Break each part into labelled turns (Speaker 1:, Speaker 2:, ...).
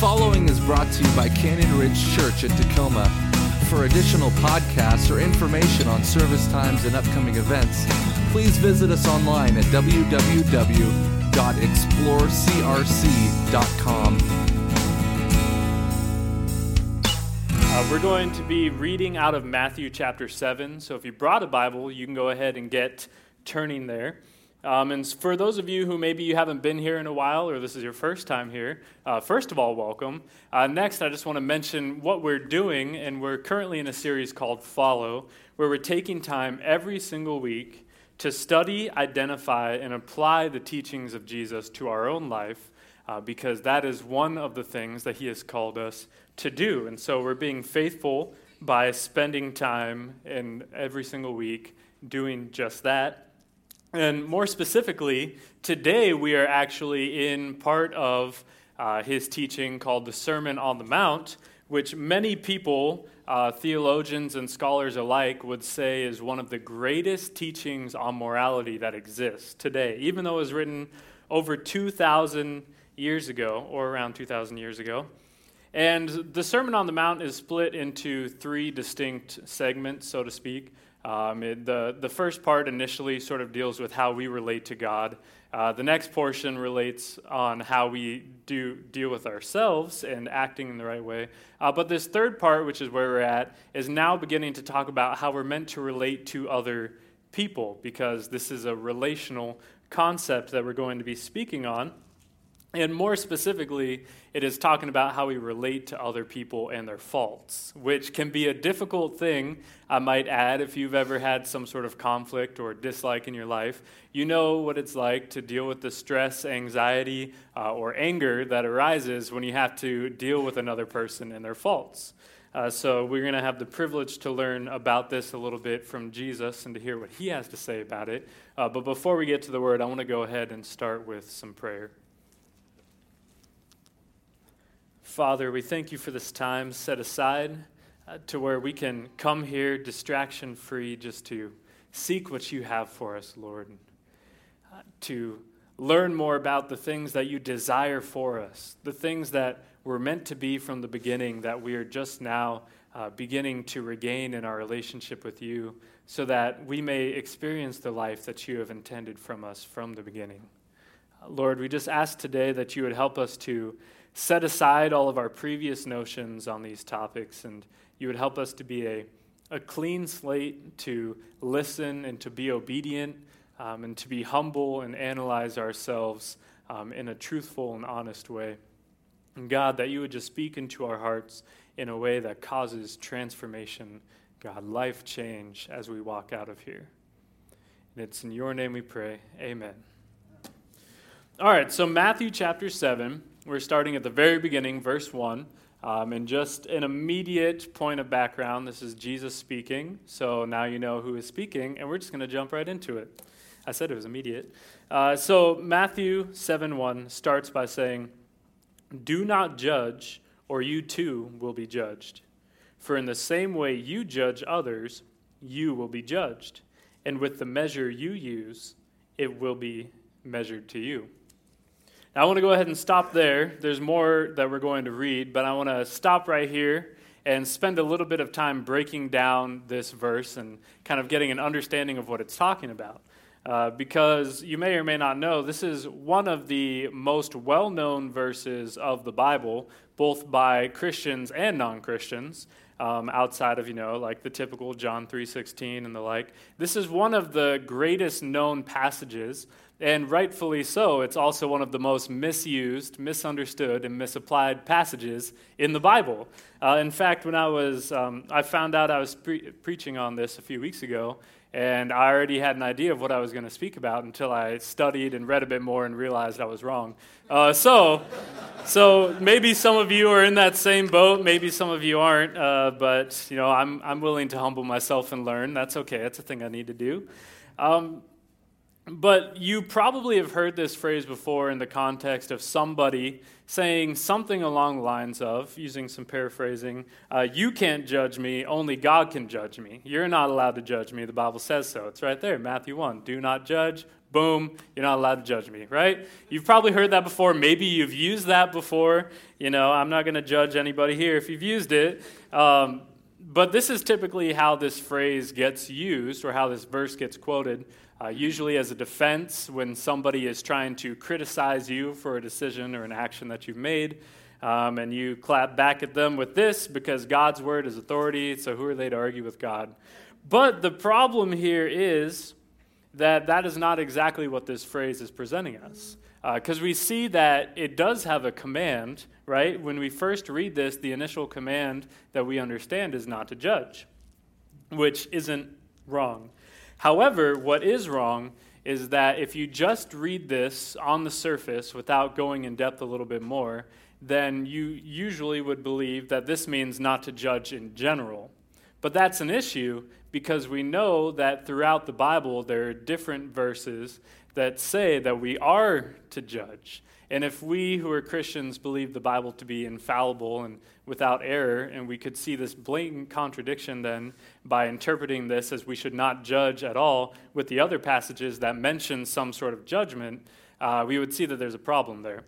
Speaker 1: following is brought to you by Canyon Ridge Church in Tacoma. For additional podcasts or information on service times and upcoming events, please visit us online at www.explorecrc.com.
Speaker 2: Uh, we're going to be reading out of Matthew chapter 7. So if you brought a Bible, you can go ahead and get turning there. Um, and for those of you who maybe you haven't been here in a while or this is your first time here, uh, first of all, welcome. Uh, next, I just want to mention what we're doing, and we're currently in a series called Follow, where we're taking time every single week to study, identify, and apply the teachings of Jesus to our own life, uh, because that is one of the things that He has called us to do. And so we're being faithful by spending time in every single week doing just that. And more specifically, today we are actually in part of uh, his teaching called the Sermon on the Mount, which many people, uh, theologians and scholars alike, would say is one of the greatest teachings on morality that exists today, even though it was written over 2,000 years ago, or around 2,000 years ago. And the Sermon on the Mount is split into three distinct segments, so to speak. Um, it, the, the first part initially sort of deals with how we relate to God. Uh, the next portion relates on how we do deal with ourselves and acting in the right way. Uh, but this third part, which is where we're at, is now beginning to talk about how we're meant to relate to other people, because this is a relational concept that we're going to be speaking on. And more specifically, it is talking about how we relate to other people and their faults, which can be a difficult thing, I might add, if you've ever had some sort of conflict or dislike in your life. You know what it's like to deal with the stress, anxiety, uh, or anger that arises when you have to deal with another person and their faults. Uh, so, we're going to have the privilege to learn about this a little bit from Jesus and to hear what he has to say about it. Uh, but before we get to the word, I want to go ahead and start with some prayer. Father, we thank you for this time set aside uh, to where we can come here distraction free just to seek what you have for us, Lord, uh, to learn more about the things that you desire for us, the things that were meant to be from the beginning that we are just now uh, beginning to regain in our relationship with you, so that we may experience the life that you have intended from us from the beginning. Uh, Lord, we just ask today that you would help us to set aside all of our previous notions on these topics, and you would help us to be a, a clean slate, to listen and to be obedient, um, and to be humble and analyze ourselves um, in a truthful and honest way. And God, that you would just speak into our hearts in a way that causes transformation, God, life change as we walk out of here. And it's in your name we pray. Amen. All right, so Matthew chapter 7. We're starting at the very beginning, verse 1. Um, and just an immediate point of background this is Jesus speaking. So now you know who is speaking, and we're just going to jump right into it. I said it was immediate. Uh, so Matthew 7 1 starts by saying, Do not judge, or you too will be judged. For in the same way you judge others, you will be judged. And with the measure you use, it will be measured to you. Now, I want to go ahead and stop there. There's more that we're going to read, but I want to stop right here and spend a little bit of time breaking down this verse and kind of getting an understanding of what it's talking about. Uh, because you may or may not know, this is one of the most well known verses of the Bible, both by Christians and non Christians. Um, outside of you know like the typical John 3:16 and the like. This is one of the greatest known passages and rightfully so, it's also one of the most misused, misunderstood, and misapplied passages in the Bible. Uh, in fact, when I was, um, I found out I was pre- preaching on this a few weeks ago, and I already had an idea of what I was going to speak about until I studied and read a bit more and realized I was wrong. Uh, so, so maybe some of you are in that same boat, maybe some of you aren't, uh, but you know, I'm, I'm willing to humble myself and learn. That's okay, that's a thing I need to do. Um, But you probably have heard this phrase before in the context of somebody saying something along the lines of, using some paraphrasing, uh, You can't judge me, only God can judge me. You're not allowed to judge me. The Bible says so. It's right there, Matthew 1. Do not judge. Boom, you're not allowed to judge me, right? You've probably heard that before. Maybe you've used that before. You know, I'm not going to judge anybody here if you've used it. Um, but this is typically how this phrase gets used or how this verse gets quoted uh, usually as a defense when somebody is trying to criticize you for a decision or an action that you've made. Um, and you clap back at them with this because God's word is authority, so who are they to argue with God? But the problem here is that that is not exactly what this phrase is presenting us. Because uh, we see that it does have a command, right? When we first read this, the initial command that we understand is not to judge, which isn't wrong. However, what is wrong is that if you just read this on the surface without going in depth a little bit more, then you usually would believe that this means not to judge in general. But that's an issue because we know that throughout the Bible there are different verses that say that we are to judge. And if we who are Christians believe the Bible to be infallible and without error, and we could see this blatant contradiction then by interpreting this as we should not judge at all with the other passages that mention some sort of judgment, uh, we would see that there's a problem there.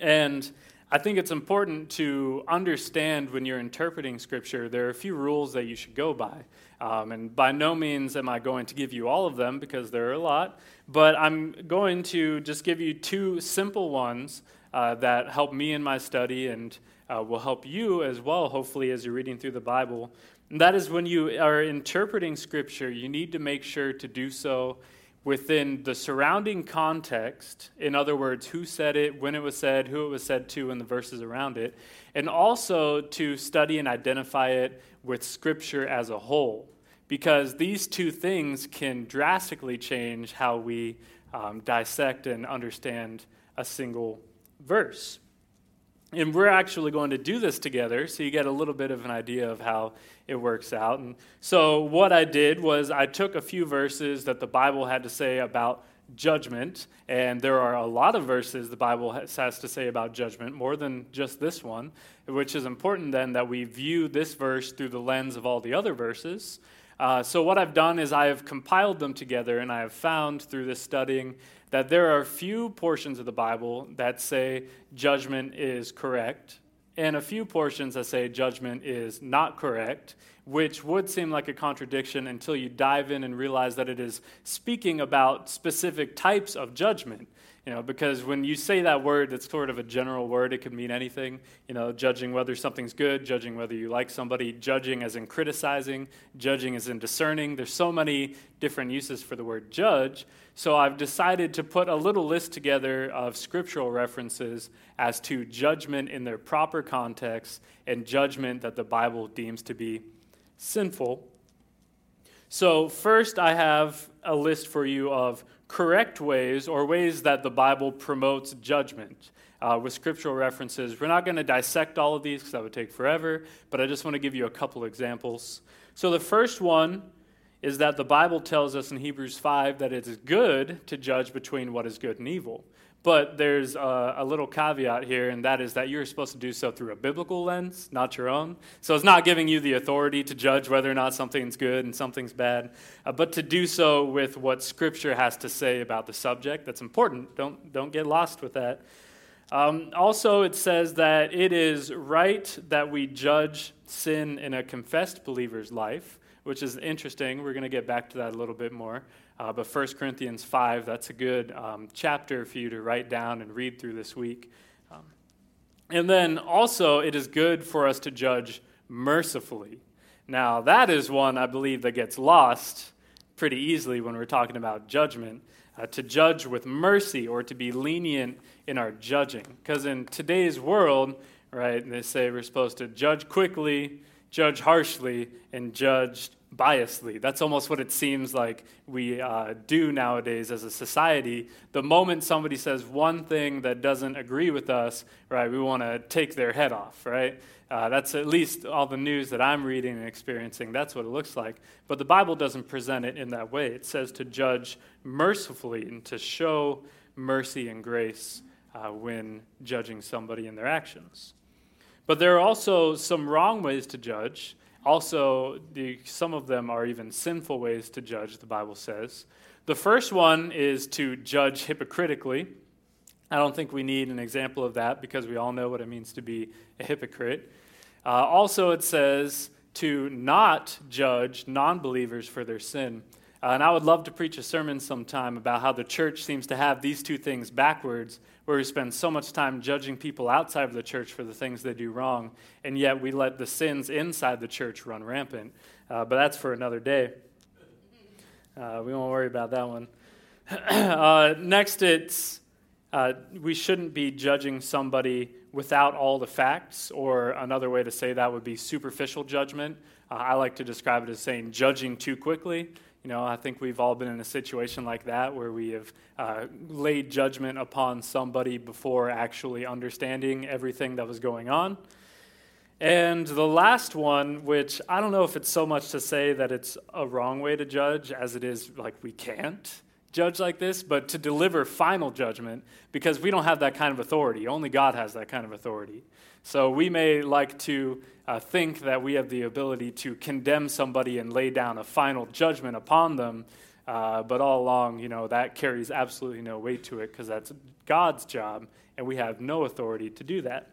Speaker 2: And I think it's important to understand when you're interpreting Scripture, there are a few rules that you should go by. Um, and by no means am I going to give you all of them because there are a lot, but I'm going to just give you two simple ones uh, that help me in my study and uh, will help you as well, hopefully, as you're reading through the Bible. And that is when you are interpreting Scripture, you need to make sure to do so within the surrounding context. In other words, who said it, when it was said, who it was said to, and the verses around it. And also to study and identify it with Scripture as a whole. Because these two things can drastically change how we um, dissect and understand a single verse. And we're actually going to do this together so you get a little bit of an idea of how it works out. And so, what I did was I took a few verses that the Bible had to say about judgment, and there are a lot of verses the Bible has, has to say about judgment, more than just this one, which is important then that we view this verse through the lens of all the other verses. Uh, so, what I've done is I have compiled them together, and I have found through this studying that there are a few portions of the Bible that say judgment is correct, and a few portions that say judgment is not correct, which would seem like a contradiction until you dive in and realize that it is speaking about specific types of judgment. You know, because when you say that word, it's sort of a general word. It could mean anything. You know, judging whether something's good, judging whether you like somebody, judging as in criticizing, judging as in discerning. There's so many different uses for the word judge. So I've decided to put a little list together of scriptural references as to judgment in their proper context and judgment that the Bible deems to be sinful. So, first, I have a list for you of correct ways or ways that the Bible promotes judgment uh, with scriptural references. We're not going to dissect all of these because that would take forever, but I just want to give you a couple examples. So, the first one is that the Bible tells us in Hebrews 5 that it is good to judge between what is good and evil. But there's a, a, little caveat here, and that is that you're supposed to do so through a biblical lens, not your own. So it's not giving you the authority to judge whether or not something's good and something's bad, uh, but to do so with what Scripture has to say about the subject. That's important. Don't, don't get lost with that. Um, also, it says that it is right that we judge sin in a confessed believer's life, which is interesting. We're going to get back to that a little bit more. Uh, but 1 Corinthians 5, that's a good um, chapter for you to write down and read through this week. Um, and then also, it is good for us to judge mercifully. Now, that is one I believe that gets lost pretty easily when we're talking about judgment. Uh, to judge with mercy or to be lenient in our judging. Because in today's world, right, they say we're supposed to judge quickly, judge harshly, and judge biasly. That's almost what it seems like we uh, do nowadays as a society. The moment somebody says one thing that doesn't agree with us, right, we want to take their head off, right? Uh, that's at least all the news that I'm reading and experiencing. That's what it looks like. But the Bible doesn't present it in that way. It says to judge mercifully and to show mercy and grace uh, when judging somebody in their actions. But there are also some wrong ways to judge also, the, some of them are even sinful ways to judge, the Bible says. The first one is to judge hypocritically. I don't think we need an example of that because we all know what it means to be a hypocrite. Uh, also, it says to not judge non believers for their sin. Uh, and I would love to preach a sermon sometime about how the church seems to have these two things backwards where we spend so much time judging people outside of the church for the things they do wrong, and yet we let the sins inside the church run rampant. Uh, but that's for another day. Uh, we won't worry about that one. uh, next, it's uh, we shouldn't be judging somebody without all the facts, or another way to say that would be superficial judgment. Uh, I like to describe it as saying judging too quickly. You know, I think we've all been in a situation like that where we have uh, laid judgment upon somebody before actually understanding everything that was going on. And the last one, which I don't know if it's so much to say that it's a wrong way to judge as it is like we can't judge like this, but to deliver final judgment because we don't have that kind of authority. Only God has that kind of authority. So we may like to uh, think that we have the ability to condemn somebody and lay down a final judgment upon them, uh, but all along, you know, that carries absolutely no weight to it because that's God's job, and we have no authority to do that.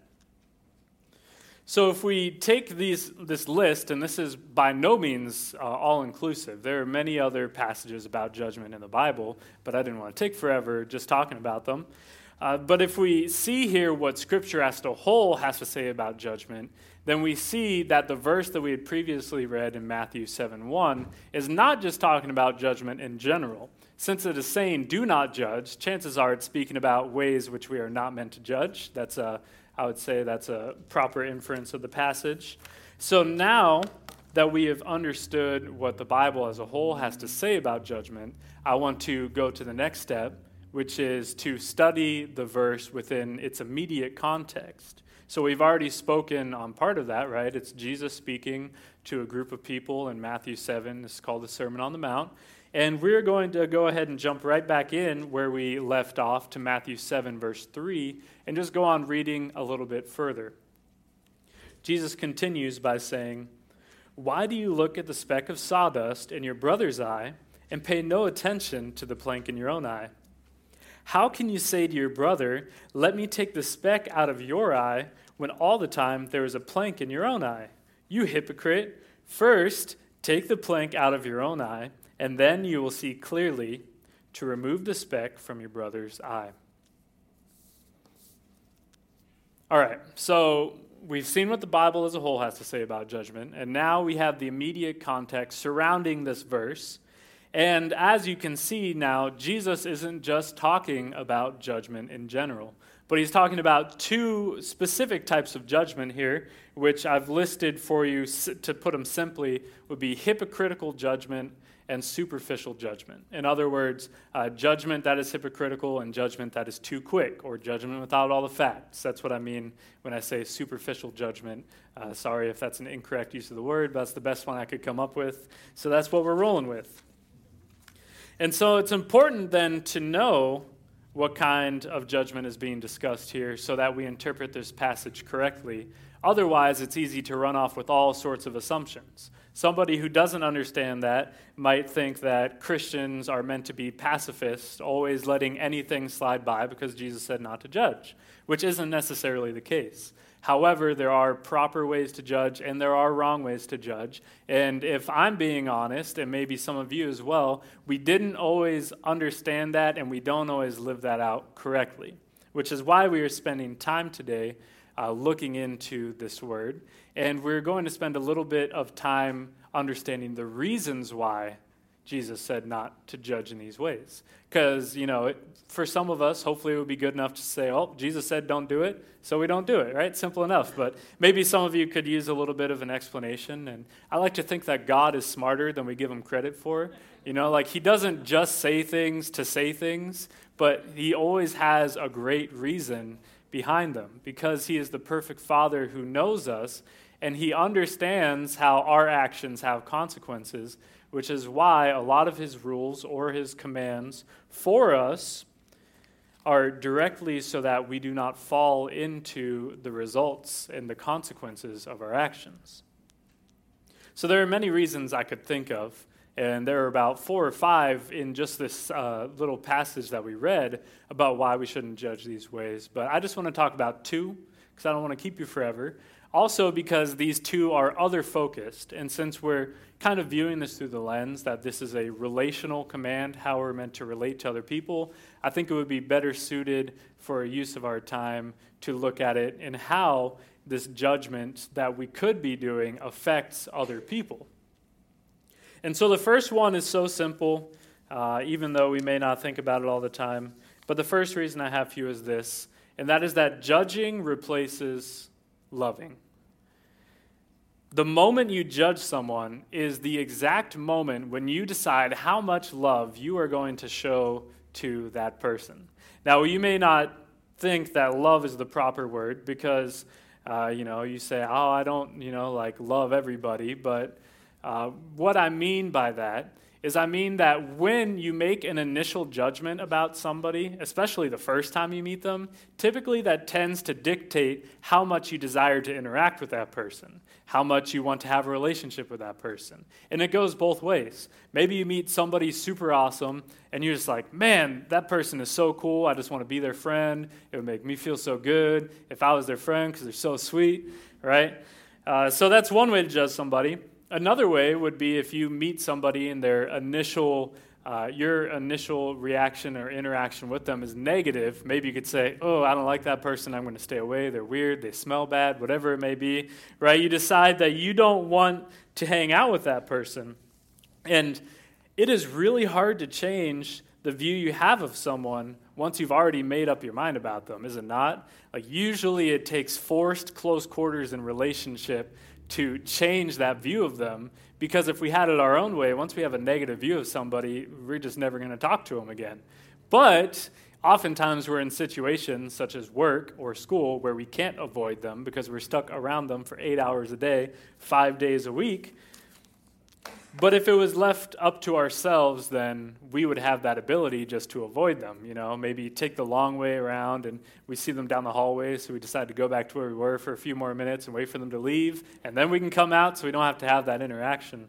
Speaker 2: So, if we take these, this list, and this is by no means uh, all inclusive, there are many other passages about judgment in the Bible, but I didn't want to take forever just talking about them. Uh, but if we see here what Scripture as a whole has to say about judgment, then we see that the verse that we had previously read in Matthew 7 1 is not just talking about judgment in general. Since it is saying, do not judge, chances are it's speaking about ways which we are not meant to judge. That's a, I would say that's a proper inference of the passage. So now that we have understood what the Bible as a whole has to say about judgment, I want to go to the next step which is to study the verse within its immediate context. So we've already spoken on part of that, right? It's Jesus speaking to a group of people in Matthew 7. This is called the Sermon on the Mount. And we're going to go ahead and jump right back in where we left off to Matthew 7, verse 3, and just go on reading a little bit further. Jesus continues by saying, Why do you look at the speck of sawdust in your brother's eye and pay no attention to the plank in your own eye? How can you say to your brother, Let me take the speck out of your eye, when all the time there is a plank in your own eye? You hypocrite! First, take the plank out of your own eye, and then you will see clearly to remove the speck from your brother's eye. All right, so we've seen what the Bible as a whole has to say about judgment, and now we have the immediate context surrounding this verse and as you can see now, Jesus isn't just talking about judgment in general, but he's talking about two specific types of judgment here, which I've listed for you to put them simply would be hypocritical judgment and superficial judgment. In other words, uh, judgment that is hypocritical and judgment that is too quick, or judgment without all the facts. That's what I mean when I say superficial judgment. Uh, sorry if that's an incorrect use of the word, but that's the best one I could come up with. So that's what we're rolling with. And so it's important then to know what kind of judgment is being discussed here so that we interpret this passage correctly. Otherwise, it's easy to run off with all sorts of assumptions. Somebody who doesn't understand that might think that Christians are meant to be pacifists, always letting anything slide by because Jesus said not to judge, which isn't necessarily the case. However, there are proper ways to judge and there are wrong ways to judge. And if I'm being honest, and maybe some of you as well, we didn't always understand that and we don't always live that out correctly, which is why we are spending time today uh, looking into this word. And we're going to spend a little bit of time understanding the reasons why Jesus said not to judge in these ways. Because, you know, it, for some of us, hopefully it would be good enough to say, oh, Jesus said don't do it, so we don't do it, right? Simple enough. But maybe some of you could use a little bit of an explanation. And I like to think that God is smarter than we give him credit for. You know, like he doesn't just say things to say things, but he always has a great reason behind them because he is the perfect father who knows us and he understands how our actions have consequences which is why a lot of his rules or his commands for us are directly so that we do not fall into the results and the consequences of our actions. So there are many reasons I could think of, and there are about four or five in just this uh, little passage that we read about why we shouldn't judge these ways. But I just want to talk about two because I don't want to keep you forever. Also, because these two are other focused, and since we're kind of viewing this through the lens that this is a relational command, how we're meant to relate to other people, I think it would be better suited for a use of our time to look at it and how this judgment that we could be doing affects other people. And so the first one is so simple, uh, even though we may not think about it all the time. But the first reason I have for you is this, and that is that judging replaces loving. The moment you judge someone is the exact moment when you decide how much love you are going to show to that person. Now, you may not think that love is the proper word because, uh, you know, you say, oh, I don't, you know, like love everybody. But uh, what I mean by that is I mean that when you make an initial judgment about somebody, especially the first time you meet them, typically that tends to dictate how much you desire to interact with that person, how much you want to have a relationship with that person. And it goes both ways. Maybe you meet somebody super awesome and you're just like, man, that person is so cool. I just want to be their friend. It would make me feel so good if I was their friend because they're so sweet, right? Uh, so that's one way to judge somebody. Another way would be if you meet somebody and their initial, uh, your initial reaction or interaction with them is negative. Maybe you could say, "Oh, I don't like that person. I'm going to stay away. They're weird. They smell bad. Whatever it may be." Right? You decide that you don't want to hang out with that person, and it is really hard to change the view you have of someone once you've already made up your mind about them, is it not? Like, usually it takes forced close quarters in relationship to change that view of them because if we had it our own way, once we have a negative view of somebody, we're just never going to talk to them again. But oftentimes we're in situations such as work or school where we can't avoid them because we're stuck around them for eight hours a day, five days a week. But if it was left up to ourselves, then we would have that ability just to avoid them. You know, maybe take the long way around and we see them down the hallway, so we decide to go back to where we were for a few more minutes and wait for them to leave, and then we can come out so we don't have to have that interaction.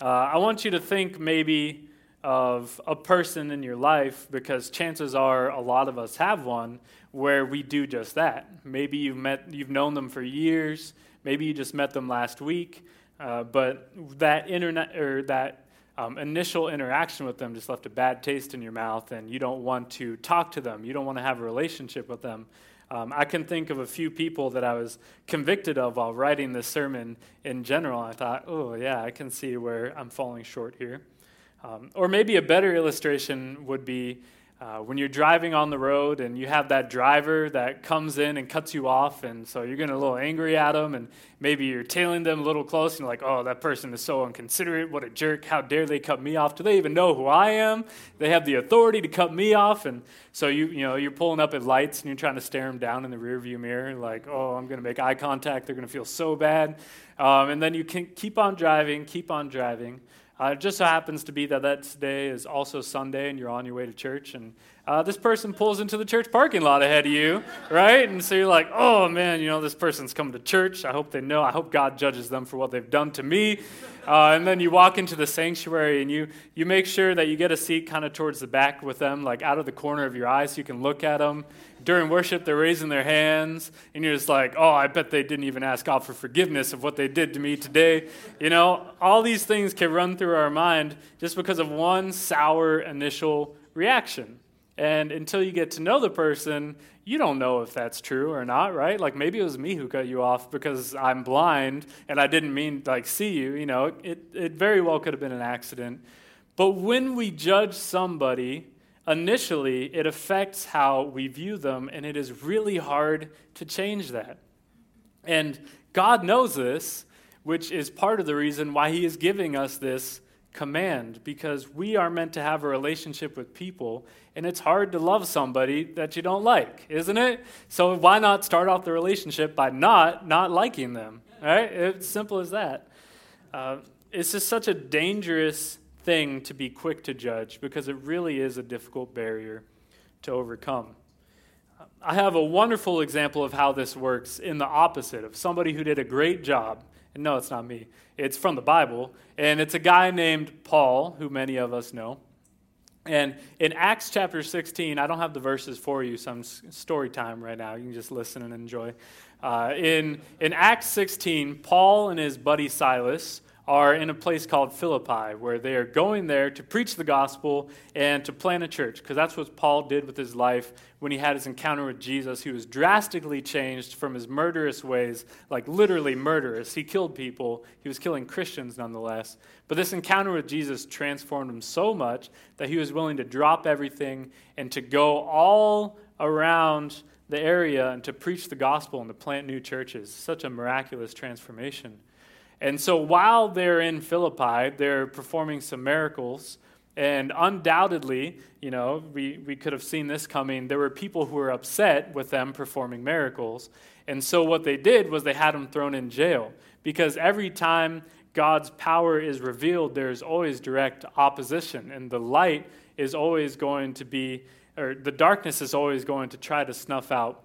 Speaker 2: Uh, I want you to think maybe of a person in your life because chances are a lot of us have one where we do just that. Maybe you've met, you've known them for years. Maybe you just met them last week. Uh, but that internet or that um, initial interaction with them just left a bad taste in your mouth, and you don't want to talk to them. You don't want to have a relationship with them. Um, I can think of a few people that I was convicted of while writing this sermon in general. I thought, oh, yeah, I can see where I'm falling short here. Um, or maybe a better illustration would be uh, when you're driving on the road and you have that driver that comes in and cuts you off, and so you're getting a little angry at them, and maybe you're tailing them a little close, and you're like, oh, that person is so inconsiderate. What a jerk. How dare they cut me off? Do they even know who I am? They have the authority to cut me off. And so you, you know, you're pulling up at lights and you're trying to stare them down in the rearview mirror, like, oh, I'm going to make eye contact. They're going to feel so bad. Um, and then you can keep on driving, keep on driving. Uh, it just so happens to be that that day is also Sunday and you're on your way to church, and uh, this person pulls into the church parking lot ahead of you, right? And so you're like, oh man, you know, this person's coming to church. I hope they know. I hope God judges them for what they've done to me. Uh, and then you walk into the sanctuary and you, you make sure that you get a seat kind of towards the back with them, like out of the corner of your eye so you can look at them during worship, they're raising their hands, and you're just like, oh, I bet they didn't even ask God for forgiveness of what they did to me today. You know, all these things can run through our mind just because of one sour initial reaction. And until you get to know the person, you don't know if that's true or not, right? Like maybe it was me who cut you off because I'm blind and I didn't mean like see you, you know. It it very well could have been an accident. But when we judge somebody, initially it affects how we view them and it is really hard to change that. And God knows this, which is part of the reason why he is giving us this command because we are meant to have a relationship with people and it's hard to love somebody that you don't like isn't it? So why not start off the relationship by not not liking them right? It's simple as that. Uh, it's just such a dangerous thing to be quick to judge because it really is a difficult barrier to overcome i have a wonderful example of how this works in the opposite of somebody who did a great job and no, it's not me. It's from the Bible. And it's a guy named Paul, who many of us know. And in Acts chapter 16, I don't have the verses for you, some story time right now. You can just listen and enjoy. Uh, in, in Acts 16, Paul and his buddy Silas are in a place called Philippi, where they are going there to preach the gospel and to plant a church, because that's what Paul did with his life when he had his encounter with Jesus. He was drastically changed from his murderous ways, like literally murderous. He killed people, he was killing Christians nonetheless. But this encounter with Jesus transformed him so much that he was willing to drop everything and to go all around the area and to preach the gospel and to plant new churches. Such a miraculous transformation. And so while they're in Philippi, they're performing some miracles. And undoubtedly, you know, we, we could have seen this coming. There were people who were upset with them performing miracles. And so what they did was they had them thrown in jail. Because every time God's power is revealed, there's always direct opposition. And the light is always going to be, or the darkness is always going to try to snuff out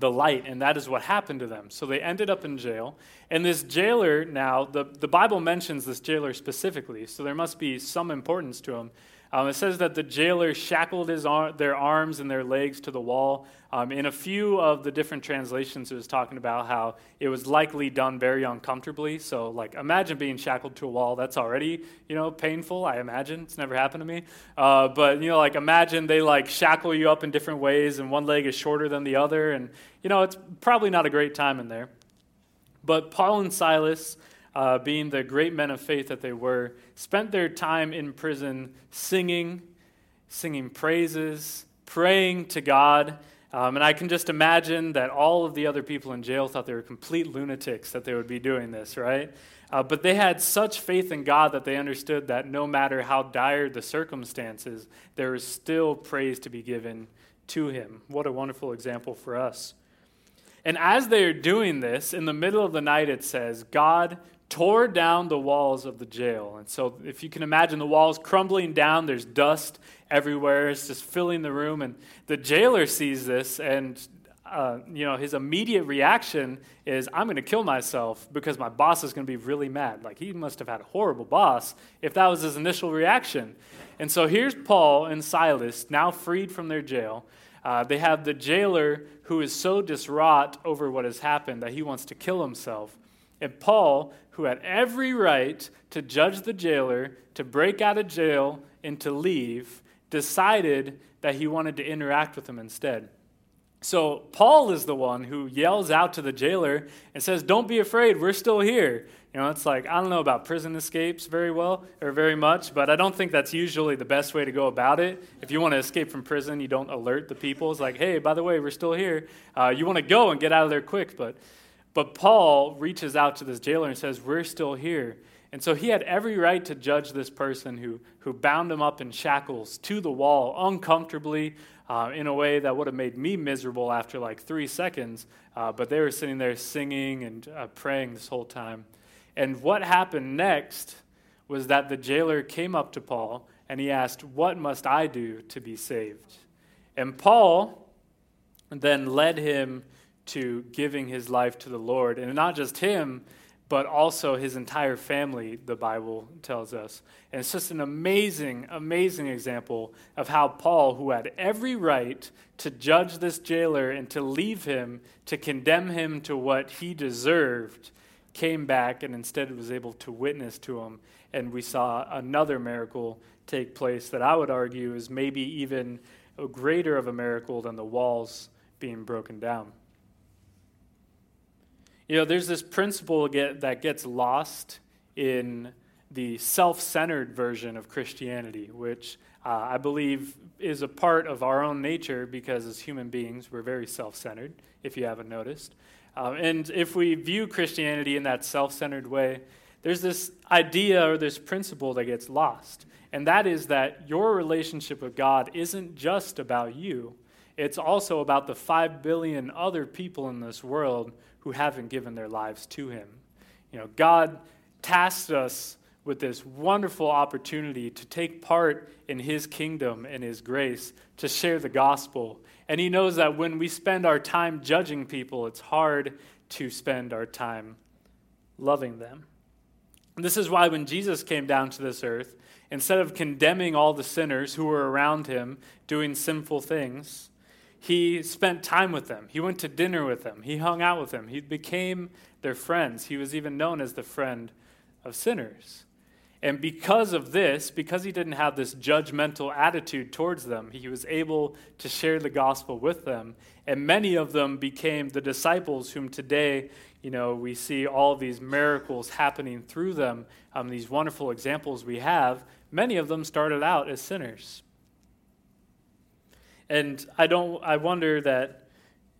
Speaker 2: the light, and that is what happened to them. So they ended up in jail. And this jailer now, the, the Bible mentions this jailer specifically, so there must be some importance to him. Um, it says that the jailer shackled his ar- their arms and their legs to the wall. Um, in a few of the different translations, it was talking about how it was likely done very uncomfortably. So, like, imagine being shackled to a wall. That's already, you know, painful. I imagine it's never happened to me. Uh, but you know, like, imagine they like shackle you up in different ways, and one leg is shorter than the other, and you know, it's probably not a great time in there. But Paul and Silas uh, being the great men of faith that they were, spent their time in prison singing, singing praises, praying to God. Um, and I can just imagine that all of the other people in jail thought they were complete lunatics that they would be doing this, right? Uh, but they had such faith in God that they understood that no matter how dire the circumstances, there is still praise to be given to Him. What a wonderful example for us. And as they are doing this, in the middle of the night, it says, God tore down the walls of the jail. And so, if you can imagine the walls crumbling down, there's dust everywhere. It's just filling the room. And the jailer sees this, and uh, you know his immediate reaction is, "I'm going to kill myself because my boss is going to be really mad." Like he must have had a horrible boss if that was his initial reaction. And so here's Paul and Silas now freed from their jail. Uh, they have the jailer who is so distraught over what has happened that he wants to kill himself. And Paul, who had every right to judge the jailer, to break out of jail, and to leave, decided that he wanted to interact with him instead. So Paul is the one who yells out to the jailer and says, Don't be afraid, we're still here. You know, it's like, I don't know about prison escapes very well or very much, but I don't think that's usually the best way to go about it. If you want to escape from prison, you don't alert the people. It's like, hey, by the way, we're still here. Uh, you want to go and get out of there quick, but but Paul reaches out to this jailer and says, We're still here. And so he had every right to judge this person who, who bound him up in shackles to the wall uncomfortably uh, in a way that would have made me miserable after like three seconds. Uh, but they were sitting there singing and uh, praying this whole time. And what happened next was that the jailer came up to Paul and he asked, What must I do to be saved? And Paul then led him to giving his life to the Lord. And not just him, but also his entire family, the Bible tells us. And it's just an amazing, amazing example of how Paul, who had every right to judge this jailer and to leave him, to condemn him to what he deserved, came back and instead was able to witness to him. And we saw another miracle take place that I would argue is maybe even a greater of a miracle than the walls being broken down. You know, there's this principle get, that gets lost in the self centered version of Christianity, which uh, I believe is a part of our own nature because as human beings, we're very self centered, if you haven't noticed. Uh, and if we view Christianity in that self centered way, there's this idea or this principle that gets lost. And that is that your relationship with God isn't just about you, it's also about the five billion other people in this world who haven't given their lives to Him. You know, God tasked us with this wonderful opportunity to take part in His kingdom and His grace, to share the gospel. And He knows that when we spend our time judging people, it's hard to spend our time loving them. And this is why when Jesus came down to this earth, instead of condemning all the sinners who were around him doing sinful things, he spent time with them. He went to dinner with them. He hung out with them. He became their friends. He was even known as the friend of sinners. And because of this, because he didn't have this judgmental attitude towards them, he was able to share the gospel with them. And many of them became the disciples whom today, you know, we see all these miracles happening through them, um, these wonderful examples we have. Many of them started out as sinners. And I don't I wonder that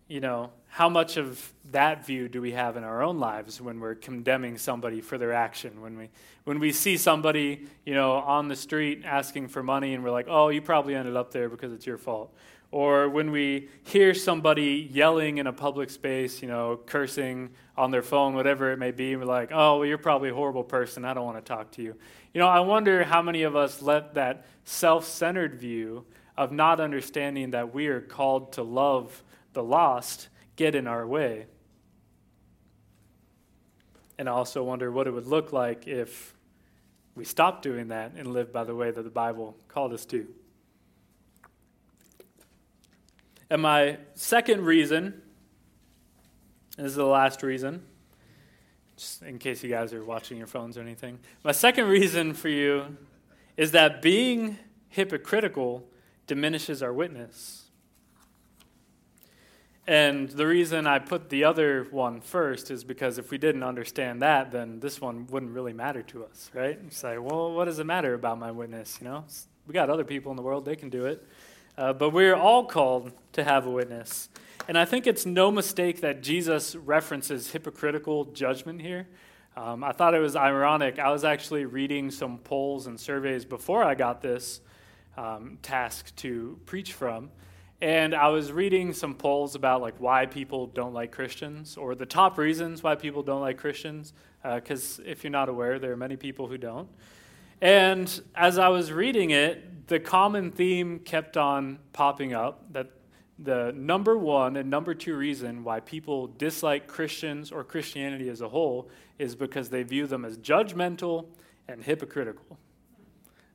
Speaker 2: you know, how much of that view do we have in our own lives when we're condemning somebody for their action? When we when we see somebody, you know, on the street asking for money and we're like, "Oh, you probably ended up there because it's your fault." Or when we hear somebody yelling in a public space, you know, cursing on their phone, whatever it may be, we're like, "Oh, well, you're probably a horrible person. I don't want to talk to you." You know, I wonder how many of us let that self-centered view of not understanding that we are called to love the lost get in our way. And I also wonder what it would look like if we stopped doing that and lived by the way that the Bible called us to. And my second reason, this is the last reason, just in case you guys are watching your phones or anything. My second reason for you is that being hypocritical diminishes our witness. And the reason I put the other one first is because if we didn't understand that, then this one wouldn't really matter to us, right? You say, well, what does it matter about my witness? You know, we got other people in the world, they can do it. Uh, but we're all called to have a witness. And I think it's no mistake that Jesus references hypocritical judgment here. Um, I thought it was ironic. I was actually reading some polls and surveys before I got this um, task to preach from. And I was reading some polls about like why people don't like Christians or the top reasons why people don't like Christians. Because uh, if you're not aware, there are many people who don't. And as I was reading it, the common theme kept on popping up that the number one and number two reason why people dislike Christians or Christianity as a whole is because they view them as judgmental and hypocritical.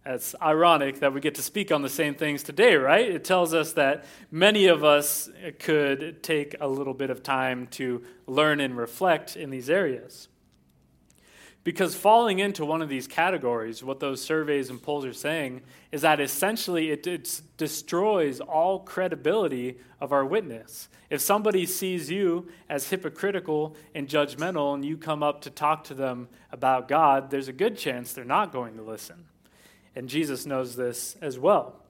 Speaker 2: It's ironic that we get to speak on the same things today, right? It tells us that many of us could take a little bit of time to learn and reflect in these areas. Because falling into one of these categories, what those surveys and polls are saying is that essentially it, it destroys all credibility of our witness. If somebody sees you as hypocritical and judgmental and you come up to talk to them about God, there's a good chance they're not going to listen. And Jesus knows this as well.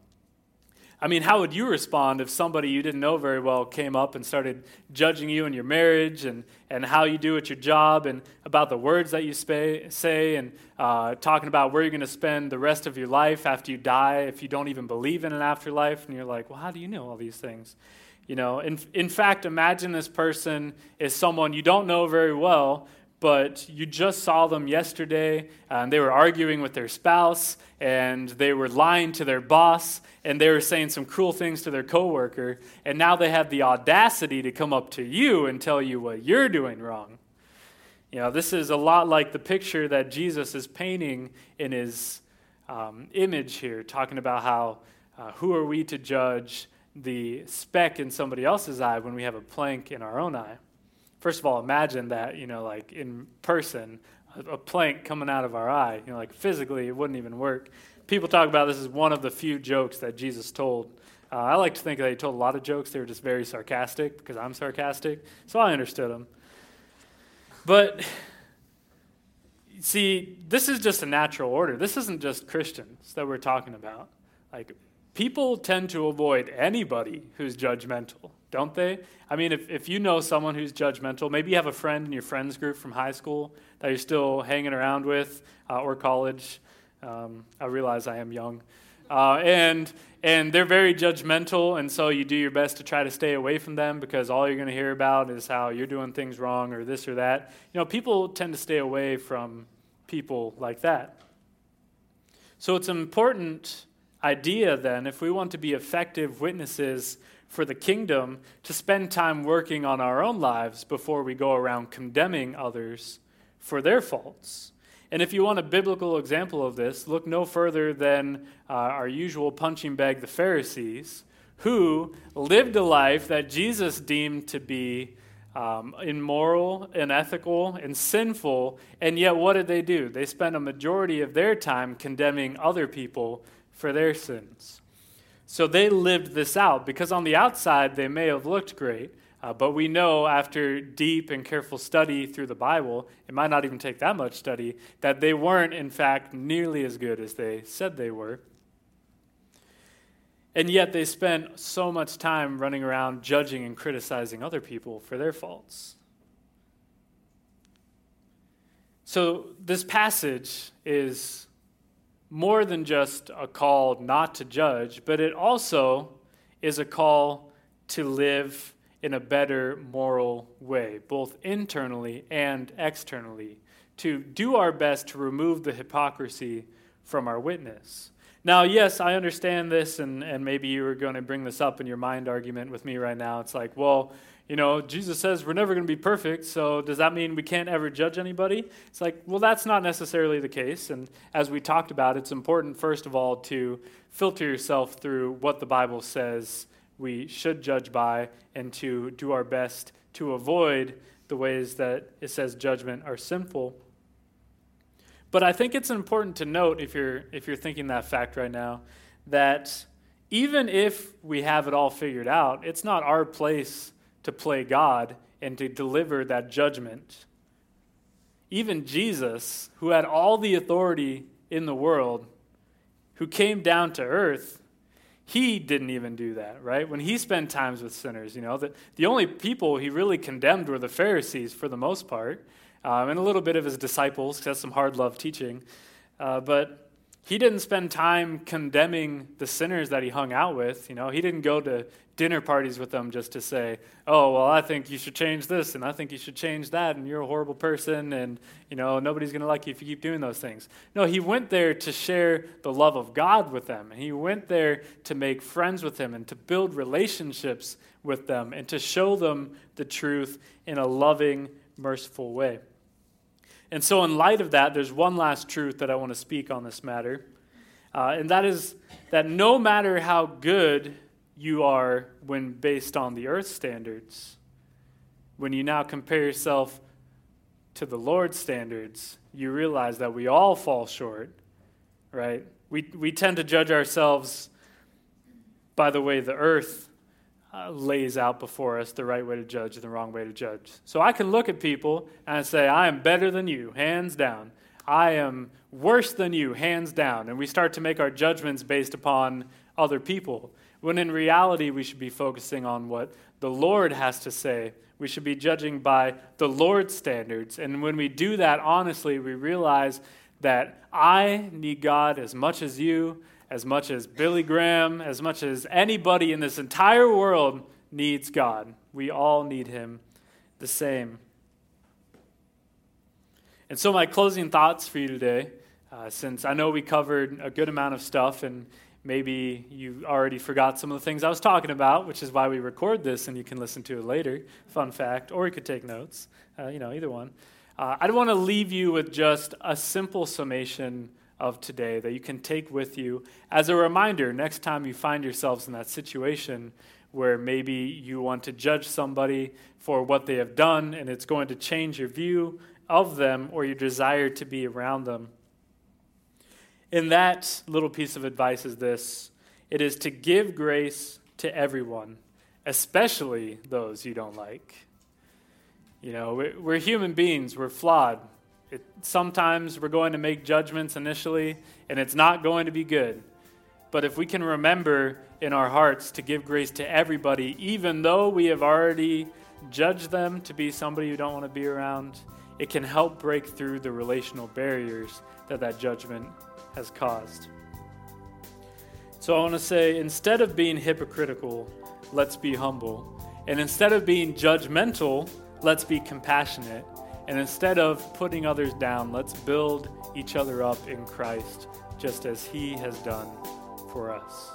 Speaker 2: I mean, how would you respond if somebody you didn't know very well came up and started judging you and your marriage and, and how you do at your job and about the words that you say and uh, talking about where you're going to spend the rest of your life after you die if you don't even believe in an afterlife? And you're like, well, how do you know all these things? You know, in, in fact, imagine this person is someone you don't know very well, but you just saw them yesterday and they were arguing with their spouse and they were lying to their boss and they were saying some cruel things to their coworker and now they have the audacity to come up to you and tell you what you're doing wrong. You know this is a lot like the picture that jesus is painting in his um, image here talking about how uh, who are we to judge the speck in somebody else's eye when we have a plank in our own eye first of all, imagine that, you know, like in person, a, plank coming out of our eye. You know, like physically, it wouldn't even work. People talk about this as one of the few jokes that Jesus told Uh, I like to think that he told a lot of jokes. They were just very sarcastic because I'm sarcastic, so I understood them. But see, this is just a natural order. This isn't just Christians that we're talking about. Like, people tend to avoid anybody who's judgmental, don't they? I mean, if, if you know someone who's judgmental, maybe you have a friend in your friends group from high school that you're still hanging around with uh, or college. Um, I realize I am young. Uh, and and they're very judgmental, and so you do your best to try to stay away from them because all you're going to hear about is how you're doing things wrong or this or that. You know, people tend to stay away from people like that. So it's an important idea then, if we want to be effective witnesses for the kingdom, to spend time working on our own lives before we go around condemning others for their faults. And if you want a biblical example of this, look no further than uh, our usual punching bag, the Pharisees, who lived a life that Jesus deemed to be um, immoral and ethical and sinful. And yet, what did they do? They spent a majority of their time condemning other people for their sins. So they lived this out because on the outside they may have looked great, uh, but we know after deep and careful study through the Bible, it might not even take that much study, that they weren't, in fact, nearly as good as they said they were. And yet they spent so much time running around judging and criticizing other people for their faults. So this passage is more than just a call not to judge, but it also is a call to live in a better moral way, both internally and externally, to do our best to remove the hypocrisy from our witness. Now, yes, I understand this, and, and maybe you were going to bring this up in your mind argument with me right now. It's like, well, you know, Jesus says we're never going to be perfect, so does that mean we can't ever judge anybody? It's like, well, that's not necessarily the case. And as we talked about, it's important, first of all, to filter yourself through what the Bible says we should judge by and to do our best to avoid the ways that it says judgment are sinful. But I think it's important to note if you're if you're thinking that fact right now that even if we have it all figured out, it's not our place to play God and to deliver that judgment. Even Jesus, who had all the authority in the world, who came down to earth, he didn't even do that, right? When he spent times with sinners, you know, the, the only people he really condemned were the Pharisees for the most part, um, and a little bit of his disciples, because that's some hard love teaching. Uh, but he didn't spend time condemning the sinners that he hung out with. You know, he didn't go to dinner parties with them just to say, "Oh, well, I think you should change this, and I think you should change that, and you're a horrible person, and you know nobody's going to like you if you keep doing those things." No, he went there to share the love of God with them, and he went there to make friends with them and to build relationships with them and to show them the truth in a loving, merciful way. And so, in light of that, there's one last truth that I want to speak on this matter. Uh, and that is that no matter how good you are when based on the earth standards, when you now compare yourself to the Lord's standards, you realize that we all fall short, right? We, we tend to judge ourselves by the way the earth uh, lays out before us the right way to judge and the wrong way to judge. So I can look at people and say, I am better than you, hands down. I am worse than you, hands down. And we start to make our judgments based upon other people. When in reality, we should be focusing on what the Lord has to say. We should be judging by the Lord's standards. And when we do that honestly, we realize that I need God as much as you, as much as Billy Graham, as much as anybody in this entire world needs God. We all need Him the same. And so, my closing thoughts for you today, uh, since I know we covered a good amount of stuff, and maybe you already forgot some of the things I was talking about, which is why we record this and you can listen to it later. Fun fact, or you could take notes, uh, you know, either one. Uh, I want to leave you with just a simple summation of today that you can take with you as a reminder next time you find yourselves in that situation where maybe you want to judge somebody for what they have done and it's going to change your view of them or your desire to be around them. In that little piece of advice is this it is to give grace to everyone, especially those you don't like. You know, we're human beings, we're flawed. It, sometimes we're going to make judgments initially, and it's not going to be good. But if we can remember in our hearts to give grace to everybody, even though we have already judged them to be somebody you don't want to be around, it can help break through the relational barriers that that judgment has caused. So I want to say instead of being hypocritical, let's be humble. And instead of being judgmental, let's be compassionate. And instead of putting others down, let's build each other up in Christ, just as He has done for us.